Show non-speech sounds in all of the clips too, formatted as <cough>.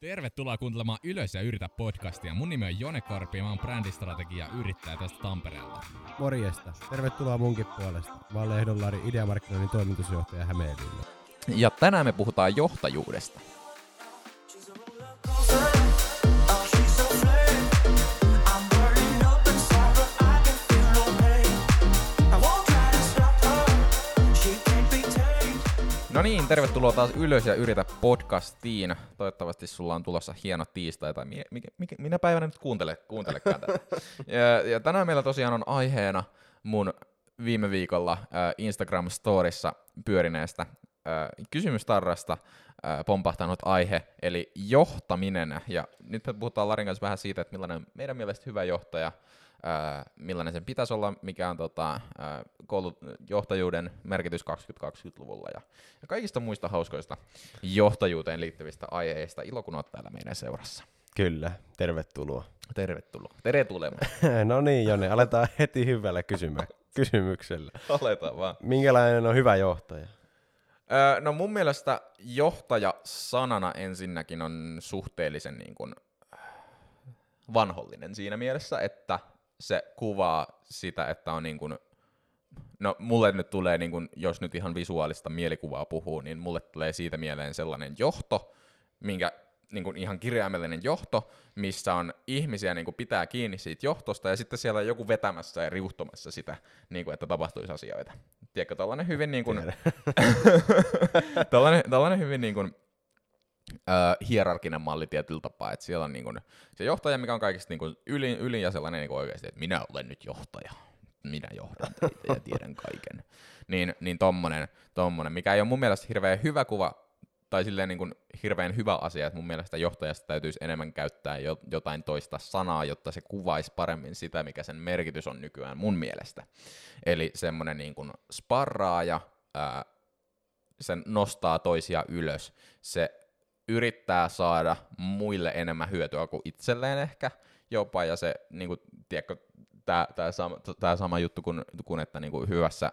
Tervetuloa kuuntelemaan Ylös ja yritä podcastia. Mun nimi on Jone Karpi ja mä oon brändistrategia yrittäjä tästä Tampereella. Morjesta. Tervetuloa munkin puolesta. Mä oon Lehdonlaari ideamarkkinoinnin toimitusjohtaja Hämeenlinna. Ja tänään me puhutaan johtajuudesta. No niin, tervetuloa taas Ylös ja yritä podcastiin. Toivottavasti sulla on tulossa hieno tiistai, tai mi- mi- mi- minä päivänä nyt kuuntele, kuuntelekaan tätä. <laughs> Ja, ja tänään meillä tosiaan on aiheena mun viime viikolla äh, Instagram-storissa pyörineestä äh, kysymystarrasta äh, pompahtanut aihe, eli johtaminen. Ja nyt me puhutaan Larin kanssa vähän siitä, että millainen meidän mielestä hyvä johtaja, äh, millainen sen pitäisi olla, mikä on tota, äh, koulut, johtajuuden merkitys 2020-luvulla ja, ja kaikista muista hauskoista johtajuuteen liittyvistä aiheista. Ilo, kun olet täällä meidän seurassa. Kyllä, tervetuloa. Tervetuloa. Tervetuloa. <laughs> no niin, Jone, aletaan heti hyvällä kysymä- kysymyksellä. Aletaan vaan. Minkälainen on hyvä johtaja? Öö, no mun mielestä johtaja sanana ensinnäkin on suhteellisen niin kuin vanhollinen siinä mielessä, että se kuvaa sitä, että on niin kuin, no mulle nyt tulee, niin kuin, jos nyt ihan visuaalista mielikuvaa puhuu, niin mulle tulee siitä mieleen sellainen johto, minkä niin kuin ihan kirjaimellinen johto, missä on ihmisiä niin kuin pitää kiinni siitä johtosta, ja sitten siellä on joku vetämässä ja riuhtomassa sitä, niin kuin, että tapahtuisi asioita. Tiedätkö, tällainen hyvin niin kuin, <laughs> tällainen, tällainen hyvin niin kuin, hierarkinen malli tietyllä tapaa, että siellä on niin kuin, se johtaja, mikä on kaikista niin kuin, ylin, ylin ja sellainen niin kuin oikeasti, että minä olen nyt johtaja, minä johdan teitä ja tiedän kaiken. <laughs> Niin, niin tommonen, tommonen, mikä ei ole mun mielestä hirveän hyvä kuva tai silleen niin kuin hirveän hyvä asia, että mun mielestä johtajasta täytyisi enemmän käyttää jo, jotain toista sanaa, jotta se kuvaisi paremmin sitä, mikä sen merkitys on nykyään mun mielestä. Eli semmoinen niin kuin sparraaja, ää, se nostaa toisia ylös, se yrittää saada muille enemmän hyötyä kuin itselleen ehkä jopa, ja se, niin kuin, tiedätkö, tämä, tämä, sama, tämä sama juttu kuin, kuin että niin kuin hyvässä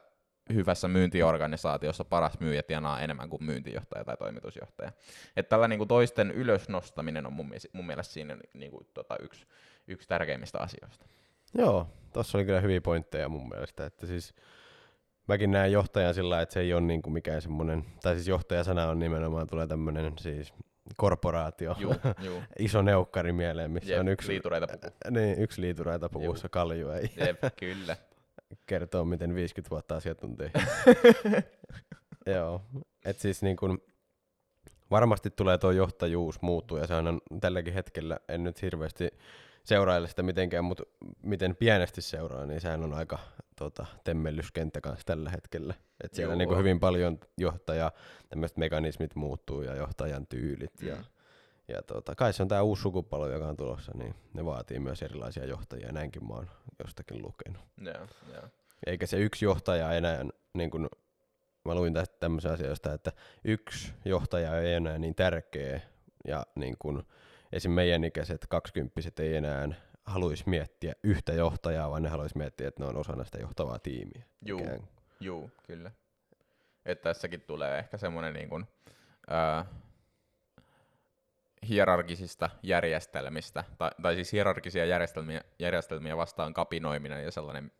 hyvässä myyntiorganisaatiossa paras myyjä tienaa enemmän kuin myyntijohtaja tai toimitusjohtaja. Että tällä niin kuin toisten ylösnostaminen on mun, mun mielestä siinä niin kuin, tota, yksi, yksi tärkeimmistä asioista. Joo, tuossa oli kyllä hyviä pointteja mun mielestä, että siis mäkin näen johtajan sillä että se ei ole niin kuin mikään semmoinen, tai siis johtajasana on nimenomaan tulee tämmöinen siis korporaatio, Juu, juu. <laughs> iso neukkari mieleen, missä Jep, on yksi, liitureita puku. <laughs> niin, yksi liituraita puvussa kaljua ja Jep, kyllä. <laughs> kertoo, miten 50 vuotta asiat on tehty. Joo, et siis niin kun, varmasti tulee tuo johtajuus muuttuu ja sehän on tälläkin hetkellä, en nyt hirveästi seuraile sitä mitenkään, mutta miten pienesti seuraa, niin sehän on aika tota, temmellyskenttä kanssa tällä hetkellä. Et siellä Joo. niin kuin hyvin paljon johtaja, tämmöiset mekanismit muuttuu ja johtajan tyylit ja, Mm. ja tota, kai se on tämä uusi sukupolvi, joka on tulossa, niin ne vaatii myös erilaisia johtajia, näinkin mä oon jostakin lukenut. Joo, joo. Eikä se yksi johtaja enää, niin kuin mä luin tästä tämmöisen asiasta, että yksi johtaja ei enää niin tärkeä ja niin kuin esim. meidän ikäiset kaksikymppiset ei enää haluaisi miettiä yhtä johtajaa, vaan ne haluaisi miettiä, että ne on osana sitä johtavaa tiimiä. Juu, Ikään- juu, kyllä. Että tässäkin tulee ehkä semmoinen niin kuin, ää, hierarkisista järjestelmistä, tai, tai siis hierarkisia järjestelmiä, järjestelmiä vastaan kapinoiminen ja sellainen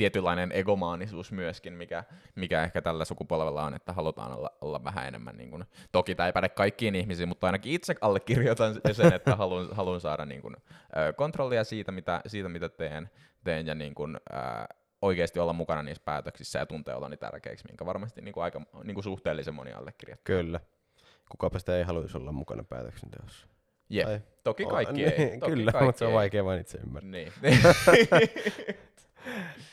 tietynlainen egomaanisuus myöskin, mikä, mikä ehkä tällä sukupolvella on, että halutaan olla, olla vähän enemmän, niin kuin, toki tämä ei päde kaikkiin ihmisiin, mutta ainakin itse allekirjoitan <laughs> sen, että haluan, haluan saada niin kuin, ö, kontrollia siitä, mitä, siitä, mitä teen, teen ja niin kuin, ö, oikeasti olla mukana niissä päätöksissä ja tuntea oloni tärkeäksi, minkä varmasti niin kuin aika niin kuin suhteellisen moni allekirjoittaa. Kyllä. Kukapa sitä ei haluaisi olla mukana päätöksenteossa. Jep. Tai- Toki kaikki Oh, ei. niin, Toki Kyllä, kaikki mutta se on vaikea vain itse ymmärtää. Niin. <laughs>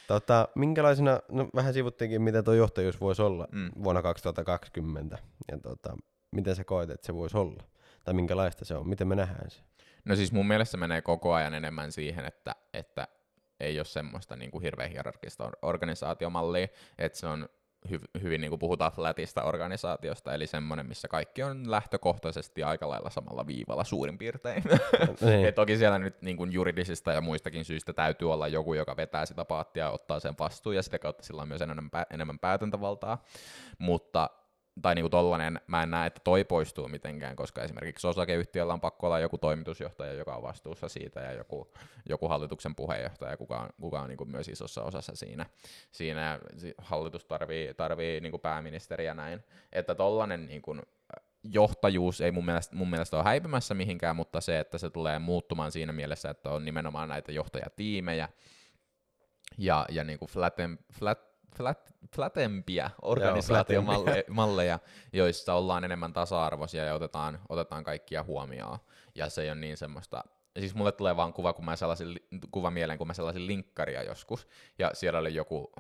Tota, minkälaisena, no vähän sivuttiinkin, mitä tuo johtajuus voisi olla Mm. vuonna 2020, ja tota, miten sä koet, että se voisi olla? Tai minkälaista se on, miten me nähdään se? No siis mun mielestä se menee koko ajan enemmän siihen, että, että ei ole semmoista niin kuin hirveän hierarkista or- organisaatiomallia, että se on hy- hyvin niin kuin puhutaan flatista organisaatiosta, eli semmoinen, missä kaikki on lähtökohtaisesti aika lailla samalla viivalla suurin piirtein. Niin. Et toki siellä nyt niin kuin juridisista ja muistakin syistä täytyy olla joku, joka vetää sitä paattia ja ottaa sen vastuun, ja sitä kautta sillä on myös enemmän, pä- enemmän päätäntävaltaa, mutta tai niinku tollanen, mä en näe, että toi poistuu mitenkään, koska esimerkiksi osakeyhtiöllä on pakko olla joku toimitusjohtaja, joka on vastuussa siitä, ja joku, joku hallituksen puheenjohtaja, kuka on, kuka on niinku myös isossa osassa siinä. Siinä hallitus tarvii, tarvii niinku pääministeriä näin. Että tollanen niinku johtajuus ei mun mielestä, mun mielestä ole häipymässä mihinkään, mutta se, että se tulee muuttumaan siinä mielessä, että on nimenomaan näitä johtajatiimejä ja, ja niin kuin flatten, flat, flat, flatempia organisaatiomalleja, <laughs> joissa ollaan enemmän tasa-arvoisia ja otetaan, otetaan kaikkia huomioon. Ja se ei ole niin semmoista siis mulle tulee vaan kuva, kun mä sellaisin, kuva mieleen, kun mä sellaisin linkkaria joskus, ja siellä oli joku,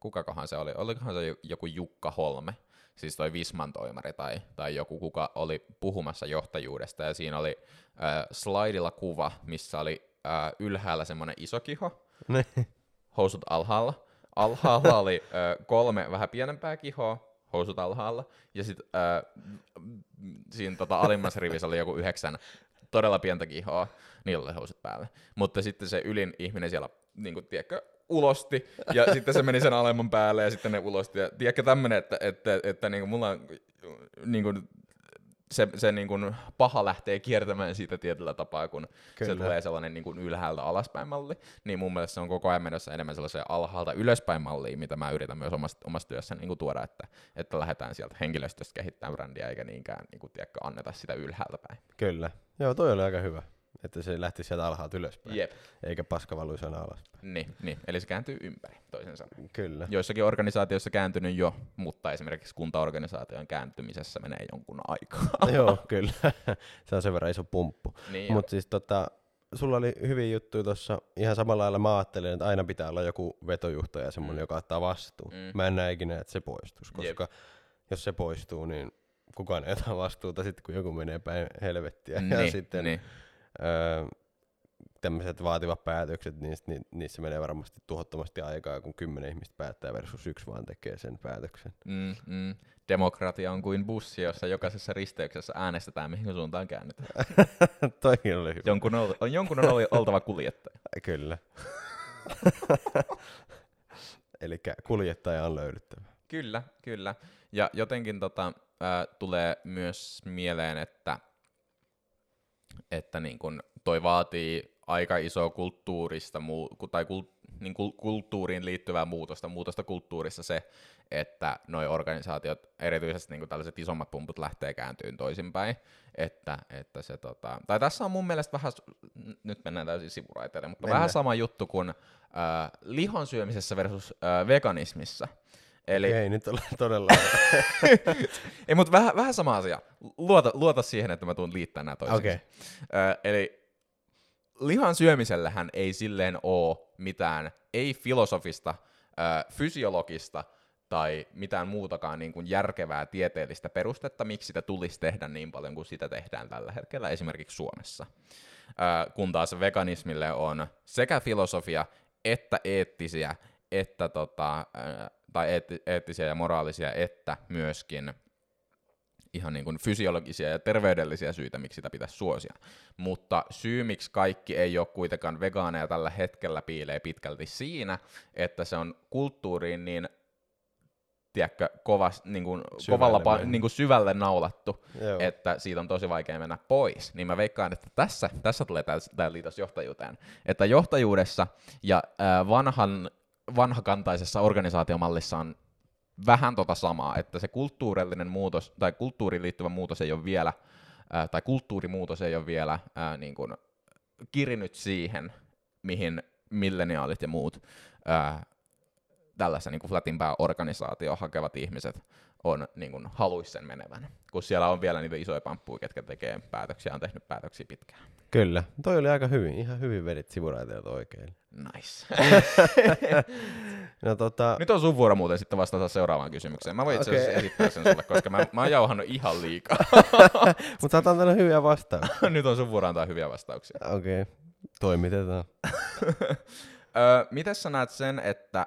kukakohan se oli, olikohan se joku Jukka Holme, siis toi Visman toimari tai, tai joku, kuka oli puhumassa johtajuudesta, ja siinä oli äh, slaidilla kuva, missä oli äh, ylhäällä semmoinen iso kiho, <laughs> housut alhaalla, alhaalla oli äh, kolme vähän pienempää kihoa, housut alhaalla, ja sitten siinä tota, alimmassa rivissä oli joku yhdeksän todella pientä kihoa, niillä oli housut päällä. Mutta sitten se ylin ihminen siellä, niin kuin, tiedätkö, ulosti, ja <laughs> sitten se meni sen alemman päälle, ja sitten ne ulosti. Ja tiedätkö tämmönen, että, että, että, että niin kuin mulla on niin kuin, se, se niin kuin paha lähtee kiertämään siitä tietyllä tapaa, kun Kyllä. se tulee sellainen niin kuin ylhäältä alaspäin malli, niin mun mielestä se on koko ajan menossa enemmän sellaiseen alhaalta ylöspäin malliin, mitä mä yritän myös omassa, omassa työssä niin kuin tuoda, että, että lähdetään sieltä henkilöstöstä kehittämään brändiä, eikä niinkään niin kuin, tiedätkö, anneta sitä ylhäältä päin. Kyllä. Joo, toi oli aika hyvä. Että se lähti sieltä alhaalta ylöspäin, Jep. eikä paska valuisi aina alaspäin. Niin, niin, eli se kääntyy ympäri, toisen sanoen. Kyllä. Joissakin organisaatioissa kääntynyt jo, mutta esimerkiksi kuntaorganisaation kääntymisessä menee jonkun aikaa. <laughs> Joo, kyllä. <laughs> se on sen verran iso pumppu. Niin Mutta siis tota, sulla oli hyviä juttuja tuossa. Ihan samalla lailla mä ajattelin, että aina pitää olla joku vetojuhtaja, semmoinen, mm. joka ottaa vastuun. Mm. Mä en näe ikinä, että se poistuisi, koska Jep. jos se poistuu, niin kukaan ei ota vastuuta sitten, kun joku menee päin helvettiä. <laughs> Niin, ja sitten niin öö, tämmöiset vaativat päätökset, niin ni, niissä menee varmasti tuhottomasti aikaa, kun kymmenen ihmistä päättää versus yksi vaan tekee sen päätöksen. Mm, mm. Demokratia on kuin bussi, jossa jokaisessa risteyksessä äänestetään, mihin suuntaan käännytään. <laughs> Toikin oli hyvä. Jonkun on, on, jonkun on oltava kuljettaja. <laughs> Kyllä. <laughs> Eli kuljettaja on löydyttävä. Kyllä, kyllä. Ja jotenkin tota, äh, tulee myös mieleen, että että niin kun toi vaatii aika isoa kulttuurista muu- tai kul- niin kul- kulttuuriin liittyvää muutosta, muutosta kulttuurissa se, että noi organisaatiot, erityisesti niin tällaiset isommat pumput lähtee kääntyyn toisinpäin, että, että se tota, tai tässä on mun mielestä vähän, nyt mennään täysin sivuraiteille, mutta Mennä. vähän sama juttu kuin äh, lihon syömisessä versus äh, veganismissa, Eli... Ei, nyt ollaan todella... <laughs> ei, mutta vähän, vähän sama asia. Luota, luota siihen, että mä tuun liittämään nämä toisiinsa. Okay. Ö, eli lihan syömisellähän ei silleen ole mitään, ei filosofista, ö, fysiologista tai mitään muutakaan niin kuin järkevää tieteellistä perustetta, miksi sitä tulisi tehdä niin paljon kuin sitä tehdään tällä hetkellä esimerkiksi Suomessa. Ö, kun taas veganismille on sekä filosofia että eettisiä että tota, tai eetti, eettisiä ja moraalisia, että myöskin ihan niin kuin fysiologisia ja terveydellisiä syitä, miksi sitä pitäisi suosia. Mutta syy, miksi kaikki ei ole kuitenkaan vegaaneja tällä hetkellä, piilee pitkälti siinä, että se on kulttuuriin niin tiedätkö, kovas, niin kuin, kovalla pa, niin kuin syvälle naulattu, Joo. että siitä on tosi vaikea mennä pois. Niin mä veikkaan, että tässä, tässä tulee tämä liitos johtajuuteen. Että johtajuudessa ja äh, vanhan vanhakantaisessa organisaatiomallissa on vähän tota samaa, että se kulttuurillinen muutos tai kulttuuriin liittyvä muutos ei ole vielä, ää, tai kulttuurimuutos ei ole vielä ää, niin kuin, kirinyt siihen, mihin milleniaalit ja muut ää, tällaisen niin flatimpää organisaatio hakevat ihmiset on niin kuin, haluis sen menevän, kun siellä on vielä niitä isoja pamppuja, ketkä tekee päätöksiä, on tehnyt päätöksiä pitkään. Kyllä, toi oli aika hyvin, ihan hyvin vedit sivuraiteet oikein. Nice. <laughs> no, tota... Nyt on sun vuoro muuten sitten vastata seuraavaan kysymykseen. Mä voin itse asiassa okay. esittää sen sulle, koska mä, mä oon jauhannut ihan liikaa. <laughs> Mutta sä oot antanut hyviä vastauksia. <laughs> Nyt on sun vuoro antaa hyviä vastauksia. Okei, okay. toimitetaan. miten sä näet sen, että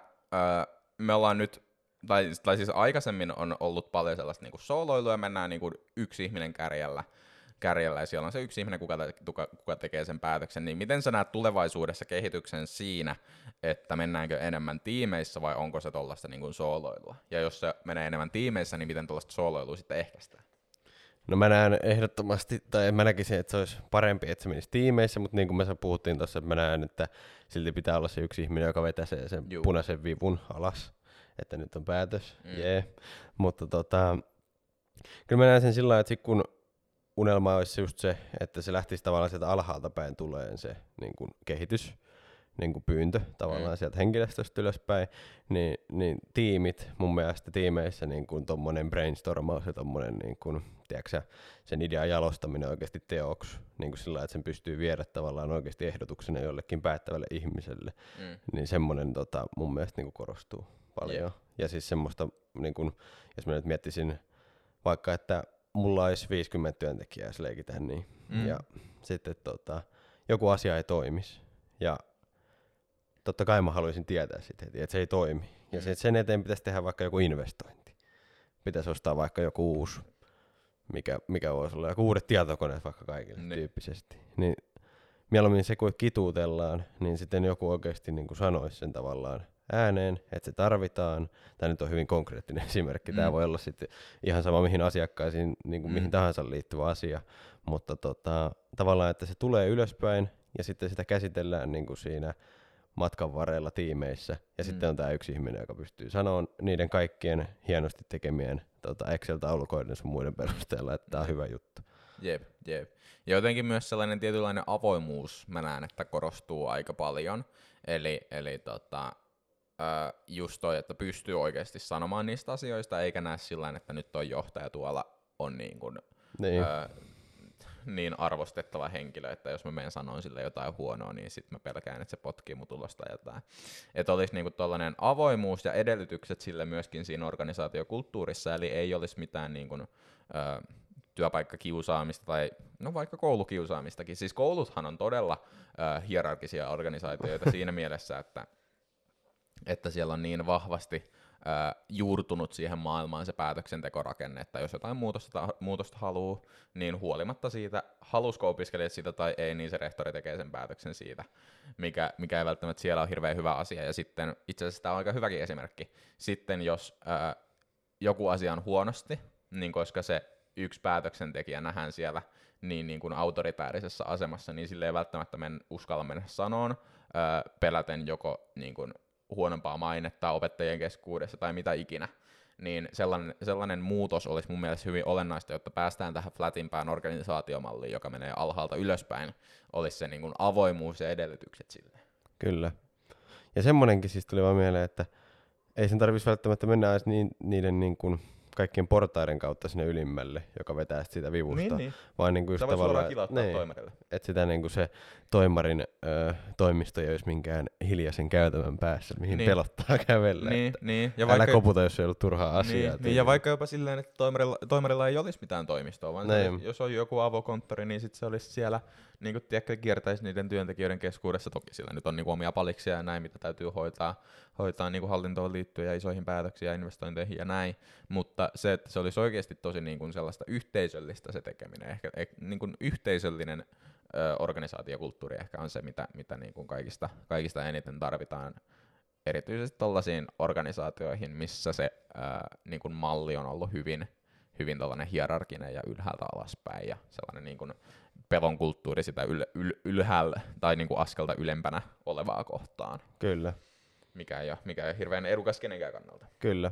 me ollaan nyt tai, tai siis aikaisemmin on ollut paljon sellaista niin sooloilua, mennään niin kuin yksi ihminen kärjellä, kärjellä ja siellä on se yksi ihminen, kuka, te- kuka, kuka tekee sen päätöksen, niin miten sä näet tulevaisuudessa kehityksen siinä, että mennäänkö enemmän tiimeissä vai onko se tuollaista niin kuin sooloilua? Ja jos se menee enemmän tiimeissä, niin miten tuollaista sooloilua sitten ehkäistään? No mä näen ehdottomasti, tai mä näkisin, että se olisi parempi, että se menisi tiimeissä, mutta niin kuin me puhuttiin tuossa, että mä näen, että silti pitää olla se yksi ihminen, joka vetäsee sen Juu. punaisen vivun alas, että nyt on päätös, Mm. yeah. Mutta tota, kyllä mä näen sen sillä lailla, että sit kun unelma olisi just se, että se lähtisi tavallaan sieltä alhaalta päin tulee se niin kuin kehitys, niin kuin pyyntö tavallaan Mm. sieltä henkilöstöstä ylöspäin, niin, niin tiimit, mun mielestä tiimeissä niin kuin tommonen brainstormaus ja tommonen niin kuin, tiedätkö, sen idean jalostaminen oikeasti teoksi, niin kuin sillä että sen pystyy viedä tavallaan oikeasti ehdotuksena jollekin päättävälle ihmiselle, Mm. niin semmoinen tota, mun mielestä niin kuin korostuu paljon. Jep. Ja siis semmoista, niin kuin, jos mä nyt miettisin vaikka, että mulla olisi 50 työntekijää, jos leikitään niin, Mm. ja sitten tota, joku asia ei toimisi, ja totta kai mä haluaisin tietää sitten heti, että se ei toimi. Ja Mm. sen eteen pitäisi tehdä vaikka joku investointi. Pitäisi ostaa vaikka joku uusi, mikä, mikä voisi olla, joku uudet tietokoneet vaikka kaikille niin. tyyppisesti. Niin mieluummin se, kun kituutellaan, niin sitten joku oikeasti niin kuin sanoisi sen tavallaan ääneen, että se tarvitaan. Tämä nyt on hyvin konkreettinen <laughs> esimerkki. Tämä Mm. voi olla sitten ihan sama mihin asiakkaisiin, niin kuin Mm. mihin tahansa liittyvä asia. Mutta tota, tavallaan, että se tulee ylöspäin ja sitten sitä käsitellään niin kuin siinä matkan varrella tiimeissä. Ja Mm. sitten on tämä yksi ihminen, joka pystyy sanomaan niiden kaikkien hienosti tekemien tota Excel-taulukoiden sun muiden perusteella, että tämä on hyvä juttu. Jep, jep. Ja jotenkin myös sellainen tietynlainen avoimuus, mä näen, että korostuu aika paljon. Eli, eli tota, ää, just toi, että pystyy oikeasti sanomaan niistä asioista, eikä näe sillä tavalla, että nyt on johtaja tuolla on niin kuin, Niin. ää, niin arvostettava henkilö, että jos mä menen sanoin sille jotain huonoa, niin sitten mä pelkään, että se potkii mun tulosta jotain. Että olisi niinku tollainen avoimuus ja edellytykset sille myöskin siinä organisaatiokulttuurissa, eli ei olisi mitään niinku, ää, työpaikkakiusaamista tai no vaikka koulukiusaamistakin. Siis kouluthan on todella ää, hierarkisia organisaatioita siinä mielessä, että, että siellä on niin vahvasti ää, juurtunut siihen maailmaan se päätöksentekorakenne, että jos jotain muutosta, muutosta haluaa, niin huolimatta siitä, halusko opiskelijat sitä tai ei, niin se rehtori tekee sen päätöksen siitä, mikä, mikä ei välttämättä siellä ole hirveän hyvä asia. Ja sitten itse asiassa tämä on aika hyväkin esimerkki. Sitten jos ää, joku asia on huonosti, niin koska se yksi päätöksentekijä nähdään siellä niin, niin kuin autoritäärisessä asemassa, niin sille ei välttämättä men, uskalla mennä sanoon, ää, peläten joko niin kuin huonompaa mainetta opettajien keskuudessa tai mitä ikinä, niin sellainen, sellainen muutos olisi mun mielestä hyvin olennaista, jotta päästään tähän flatimpään organisaatiomalliin, joka menee alhaalta ylöspäin, olisi se niin kuin avoimuus ja edellytykset sille. Kyllä. Ja semmonenkin siis tuli vaan mieleen, että ei sen tarvitsisi välttämättä mennä edes niin, niiden niin kuin kaikkien portaiden kautta sinne ylimmälle, joka vetää sit sitä vivusta, niin. vaan niin kuin just Sitä voi suoraan kilauttaa niin, toimarille. että sitä niin kuin se toimarin ö, toimisto ei olisi minkään hiljaisen käytävän päässä, mihin Niin. niin. pelottaa kävellä. Niin, että niin. Ja Älä koputa, jos ei ollut turhaa asiaa. Niin, niin, ja vaikka jopa silleen, että toimarilla, toimarilla ei olisi mitään toimistoa, vaan se, Niin. olisi- jos on joku avokonttori, niin sit se olisi siellä, niin kuin tiedätkö, kiertäisi niiden työntekijöiden keskuudessa. Toki sillä nyt on niin kuin omia paliksia ja näin, mitä täytyy hoitaa, hoitaa niin kuin hallintoon liittyen ja isoihin päätöksiin ja investointeihin ja näin. Mutta se, että se olisi oikeasti tosi niin kuin sellaista yhteisöllistä se tekeminen, ehkä eh, niin kuin yhteisöllinen ö, organisaatiokulttuuri ehkä on se, mitä, mitä niin kuin kaikista, kaikista eniten tarvitaan erityisesti tällaisiin organisaatioihin, missä se ää, niin kuin malli on ollut hyvin, hyvin tällainen hierarkinen ja ylhäältä alaspäin ja sellainen niin kuin pelon kulttuuri sitä yl, yl, ylhäällä tai niin kuin askelta ylempänä olevaa kohtaan, Kyllä, mikä ei ole, mikä ei ole hirveän edukas kenenkään kannalta. kyllä.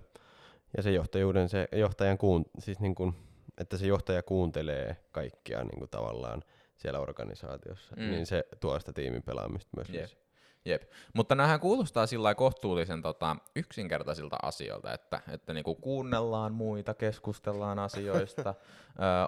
Ja se johtajuuden, se johtajan kuun, siis niin kuin, että se johtaja kuuntelee kaikkia niin kuin tavallaan siellä organisaatiossa, Mm. niin se tuo sitä tiimin pelaamista myös. Jep. Jep. Mutta näähän kuulostaa sillä kohtuullisen tota, yksinkertaisilta asioilta, että, että niinku kuunnellaan muita, keskustellaan asioista, <laughs> ö,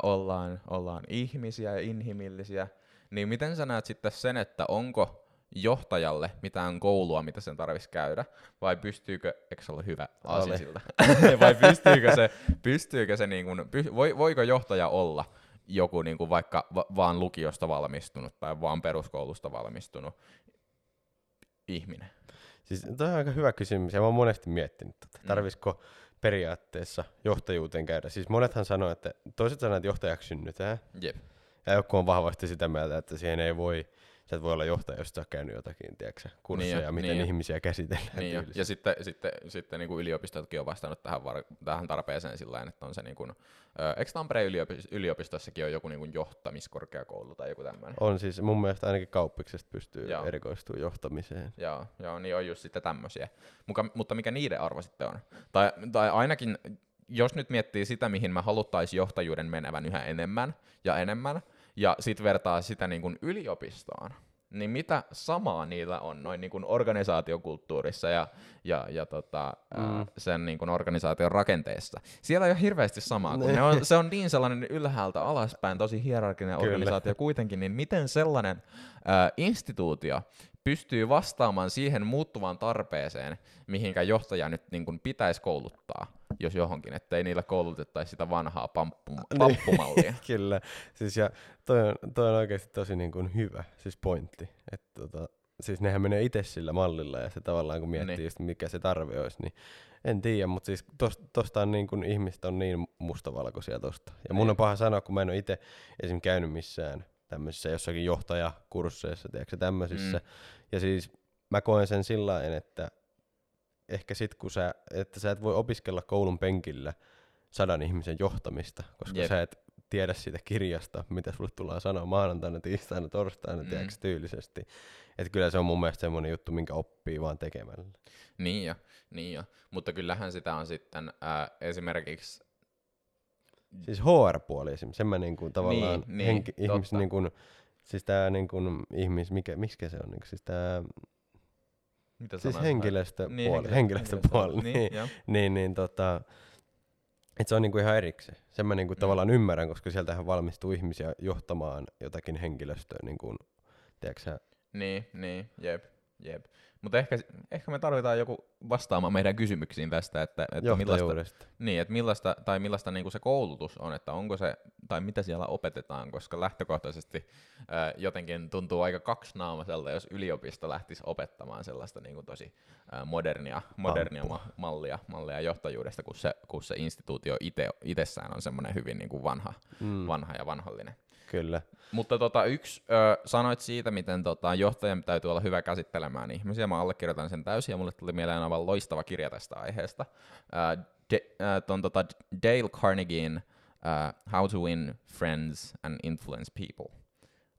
ollaan, ollaan ihmisiä ja inhimillisiä. Niin miten sä näet sitten sen, että onko johtajalle mitään koulua, mitä sen tarvitsisi käydä, vai pystyykö, eikö se ole hyvä Ole. aasinsilta, <laughs> vai pystyykö se, pystyykö se niin kuin, py, voi, voiko johtaja olla joku niin kuin vaikka va, vaan lukiosta valmistunut tai vaan peruskoulusta valmistunut ihminen? Siis toi on aika hyvä kysymys, ja mä oon monesti miettinyt, että Mm. tarvisiko periaatteessa johtajuuteen käydä. Siis monethan sanoo, että toiset sanoo, että johtajaksi synnytään, Jep. Ja joku on vahvasti sitä mieltä, että siihen ei voi, sä et voi olla johtaja, jos sä käynyt jotakin, tiedätkö, kursseja, Niin jo, miten niin jo. ihmisiä käsitellään. Niin. Ja sitten, sitten, sitten niin kuin yliopistotkin on vastannut tähän, var- tähän tarpeeseen sillä tavalla, että on se niin kuin, eikö Tampereen yliopi- yliopistossakin ole joku niin kuin johtamiskorkeakoulu tai joku tämmöinen? On siis, mun mielestä ainakin kauppiksesta pystyy Joo. erikoistumaan johtamiseen. Joo, joo, niin on just sitten tämmöisiä. Muka, mutta mikä niiden arvo sitten on? Tai, tai ainakin, jos nyt miettii sitä, mihin me haluttaisiin johtajuuden menevän yhä enemmän ja enemmän, ja sitten vertaa sitä niin kuin yliopistoon, niin mitä samaa niillä on noin niin kuin organisaatiokulttuurissa ja, ja, ja tota, mm. sen niin kuin organisaation rakenteessa. Siellä ei ole hirveästi samaa, kun ne on, se on niin sellainen ylhäältä alaspäin, tosi hierarkinen Kyllä. organisaatio kuitenkin, niin miten sellainen ää, instituutio pystyy vastaamaan siihen muuttuvaan tarpeeseen, mihinkä johtaja nyt niin kuin pitäisi kouluttaa, jos johonkin, ettei niillä koulutettaisi sitä vanhaa pamppu, pamppumallia. <laughs> Kyllä, siis ja toi on, toi on oikeasti tosi niin kuin hyvä siis pointti. Että tota, siis nehän menee itse sillä mallilla ja se tavallaan kun miettii Niin. just mikä se tarve olisi, niin en tiedä, mutta siis tosta, tosta on niin kuin ihmiset on niin mustavalkoisia tosta. Ja mun Niin. on paha sanoa, kun mä en ole itse esim. käynyt missään tämmöisissä jossakin johtajakursseissa, tiedätkö, tämmöisissä. Mm. Ja siis mä koen sen sillä että ehkä sit kun sä, että sä et voi opiskella koulun penkillä sadan ihmisen johtamista, koska Jep. sä et tiedä siitä kirjasta, mitä sulle tullaan sanoa maanantaina, tiistaina, torstaina, Mm. tiedätkö, tyylisesti. Että kyllä se on mun mielestä semmoinen juttu, minkä oppii vaan tekemällä. Niin jo, niin jo. Mutta kyllähän sitä on sitten ää, esimerkiksi, Siis HR-puoli esimerkiksi, sen mä niinku tavallaan Niin, niin, henki, ihmis, totta. niinku, siis tää niinku ihmis, mikä, mikä se on, niinku, siis tää, mitä siis sanoit? henkilöstöpuoli, Niin, niin, henkilö- henkilöstöpuoli, henkilöstö- niin, joo. niin, niin tota, et se on niinku ihan erikseen. Sen mä niinku Mm. tavallaan ymmärrän, koska sieltähän valmistuu ihmisiä johtamaan jotakin henkilöstöä, niinku, tiedätkö Niin, niin, jep, jep. Mutta ehkä, ehkä me tarvitaan joku vastaamaan meidän kysymyksiin tästä, että, että millaista, niin, että millaista, tai millaista niinku se koulutus on, että onko se, tai mitä siellä opetetaan, koska lähtökohtaisesti ää, jotenkin tuntuu aika kaksinaamaiselta, jos yliopisto lähtisi opettamaan sellaista niinku tosi ää, modernia, modernia ma- mallia, mallia johtajuudesta, kun se, kun se instituutio ite, itsessään on semmoinen hyvin niinku vanha, Mm, vanha ja vanhallinen. Kyllä. Mutta tota, yksi, ö, sanoit siitä, miten tota, johtajan täytyy olla hyvä käsittelemään ihmisiä. Mä allekirjoitan sen täysin ja mulle tuli mieleen aivan loistava kirja tästä aiheesta. Ö, De, ö, ton, tota, Dale Carnegien ö, How to Win Friends and Influence People.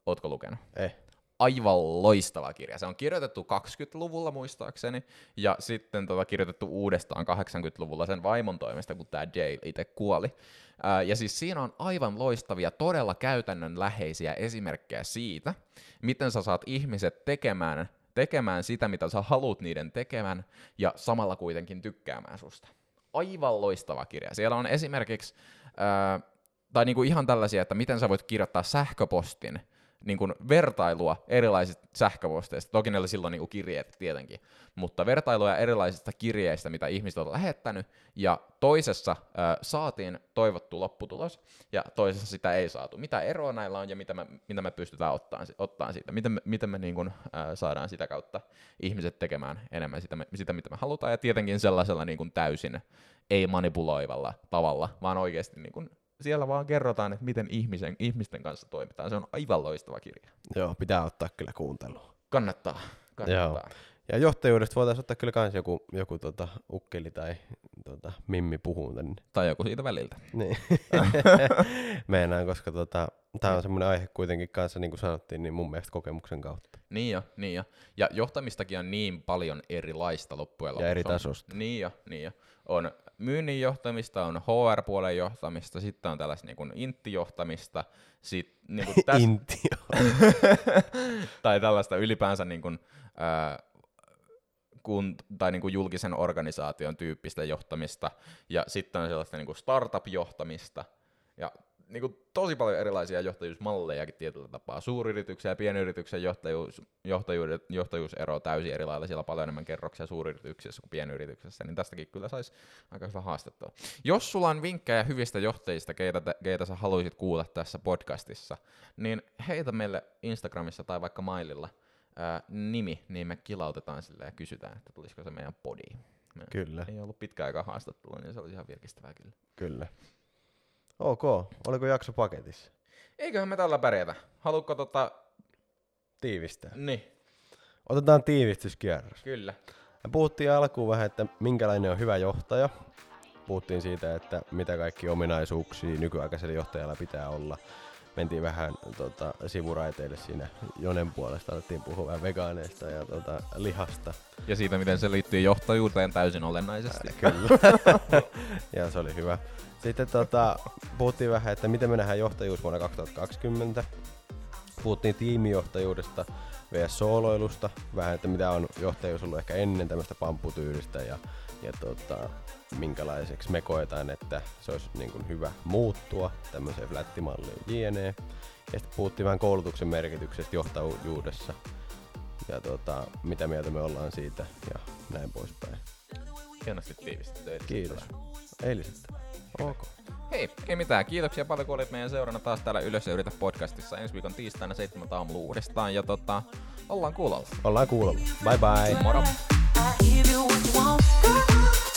Ootko lukenut? Eh. Aivan loistava kirja. Se on kirjoitettu 20-luvulla muistaakseni, ja sitten tota, kirjoitettu uudestaan 80-luvulla sen vaimon toimesta, kun tämä Dale itse kuoli. Ää, ja siis siinä on aivan loistavia, todella käytännönläheisiä esimerkkejä siitä, miten sä saat ihmiset tekemään, tekemään sitä, mitä sä haluat niiden tekemään, ja samalla kuitenkin tykkäämään susta. Aivan loistava kirja. Siellä on esimerkiksi, ää, tai niinku ihan tällaisia, että miten sä voit kirjoittaa sähköpostin, niin kuin vertailua erilaisista sähköposteista. Toki ne oli silloin niin kuin kirjeet tietenkin, mutta vertailua erilaisista kirjeistä, mitä ihmiset on lähettänyt, ja toisessa äh, saatiin toivottu lopputulos, ja toisessa sitä ei saatu. Mitä eroa näillä on, ja mitä me, mitä me pystytään ottamaan, ottaa siitä? Miten me, miten me niin kuin, äh, saadaan sitä kautta ihmiset tekemään enemmän sitä, sitä, mitä me halutaan, ja tietenkin sellaisella niin kuin täysin ei-manipuloivalla tavalla, vaan oikeasti niin kuin siellä vaan kerrotaan, että miten ihmisen, ihmisten kanssa toimitaan. Se on aivan loistava kirja. Joo, pitää ottaa kyllä kuuntelua. Kannattaa. kannattaa. Ja johtajuudesta voitaisiin ottaa kyllä kans joku, joku tota, ukkeli tai tota, mimmi puhuu tänne. Tai joku siitä väliltä. Niin. <laughs> Meinaan, koska tota, tämä on semmoinen aihe kuitenkin kanssa, niin kuin sanottiin, niin mun mielestä kokemuksen kautta. Niin jo, niin jo. Ja johtamistakin on niin paljon erilaista loppujen lopuksi. Ja eri tasosta. Niin jo, niin jo. On myynnin johtamista, on HR-puolen johtamista, sitten on tällaista niin intti-johtamista, sit, niin kuin täs, Intio. tai tällaista ylipäänsä niin kuin, ää, kun, tai niin kuin julkisen organisaation tyyppistä johtamista, ja sitten on sellaista niin kuin startup-johtamista, ja niin kuin tosi paljon erilaisia johtajuusmallejakin tietyllä tapaa. Suuryrityksen ja pienyrityksen johtajuus, johtajuudet, johtajuus eroaa täysin eri lailla. Siellä on paljon enemmän kerroksia suuryrityksissä kuin pienyrityksessä, niin tästäkin kyllä saisi aika hyvä haastettua. Jos sulla on vinkkejä hyvistä johtajista, keitä, keitä sä haluaisit kuulla tässä podcastissa, niin heitä meille Instagramissa tai vaikka maililla ää, nimi, niin me kilautetaan sille ja kysytään, että tulisiko se meidän podiin. Me Kyllä, Ei ollut pitkä aika haastattelua, niin se oli ihan virkistävää kyllä. kyllä. Ok, oliko jakso paketissa? Eiköhän me tällä pärjätä. Haluatko tota... Tiivistää. Niin, Otetaan tiivistyskierros. kyllä. Me puhuttiin alkuun vähän, että minkälainen on hyvä johtaja. Puhuttiin siitä, että mitä kaikki ominaisuuksia nykyaikaisella johtajalla pitää olla. Mentiin vähän tota, sivuraiteille siinä Jonen puolesta, alettiin puhua vähän vegaaneista ja tota, lihasta. Ja siitä, miten se liittyy johtajuuteen täysin olennaisesti. Kyllä. <laughs> ja se oli hyvä. Sitten tota, puhuttiin vähän, että miten me nähdään johtajuus vuonna 2020. Puhuttiin tiimijohtajuudesta vs. sooloilusta. Vähän, että mitä on johtajuus ollut ehkä ennen tämmöistä pampputyylistä ja, ja tota, minkälaiseksi me koetaan, että se olisi niin kuin hyvä muuttua tämmöiseen flättimalliin jne. Ja sitten puhuttiin vähän koulutuksen merkityksestä johtajuudessa ja tota, mitä mieltä me ollaan siitä ja näin poispäin. Hienosti tiivistetty. Kiitos. Eilisestä. Ok. Hei, ei mitään. Kiitoksia paljon, kun olit meidän seurana taas täällä Ylös ja Yritä podcastissa ensi viikon tiistaina 7 aamulla uudestaan. Ja tota, ollaan kuulolla. Ollaan kuulolla. Bye bye. Moro! Give you what you want. Girl,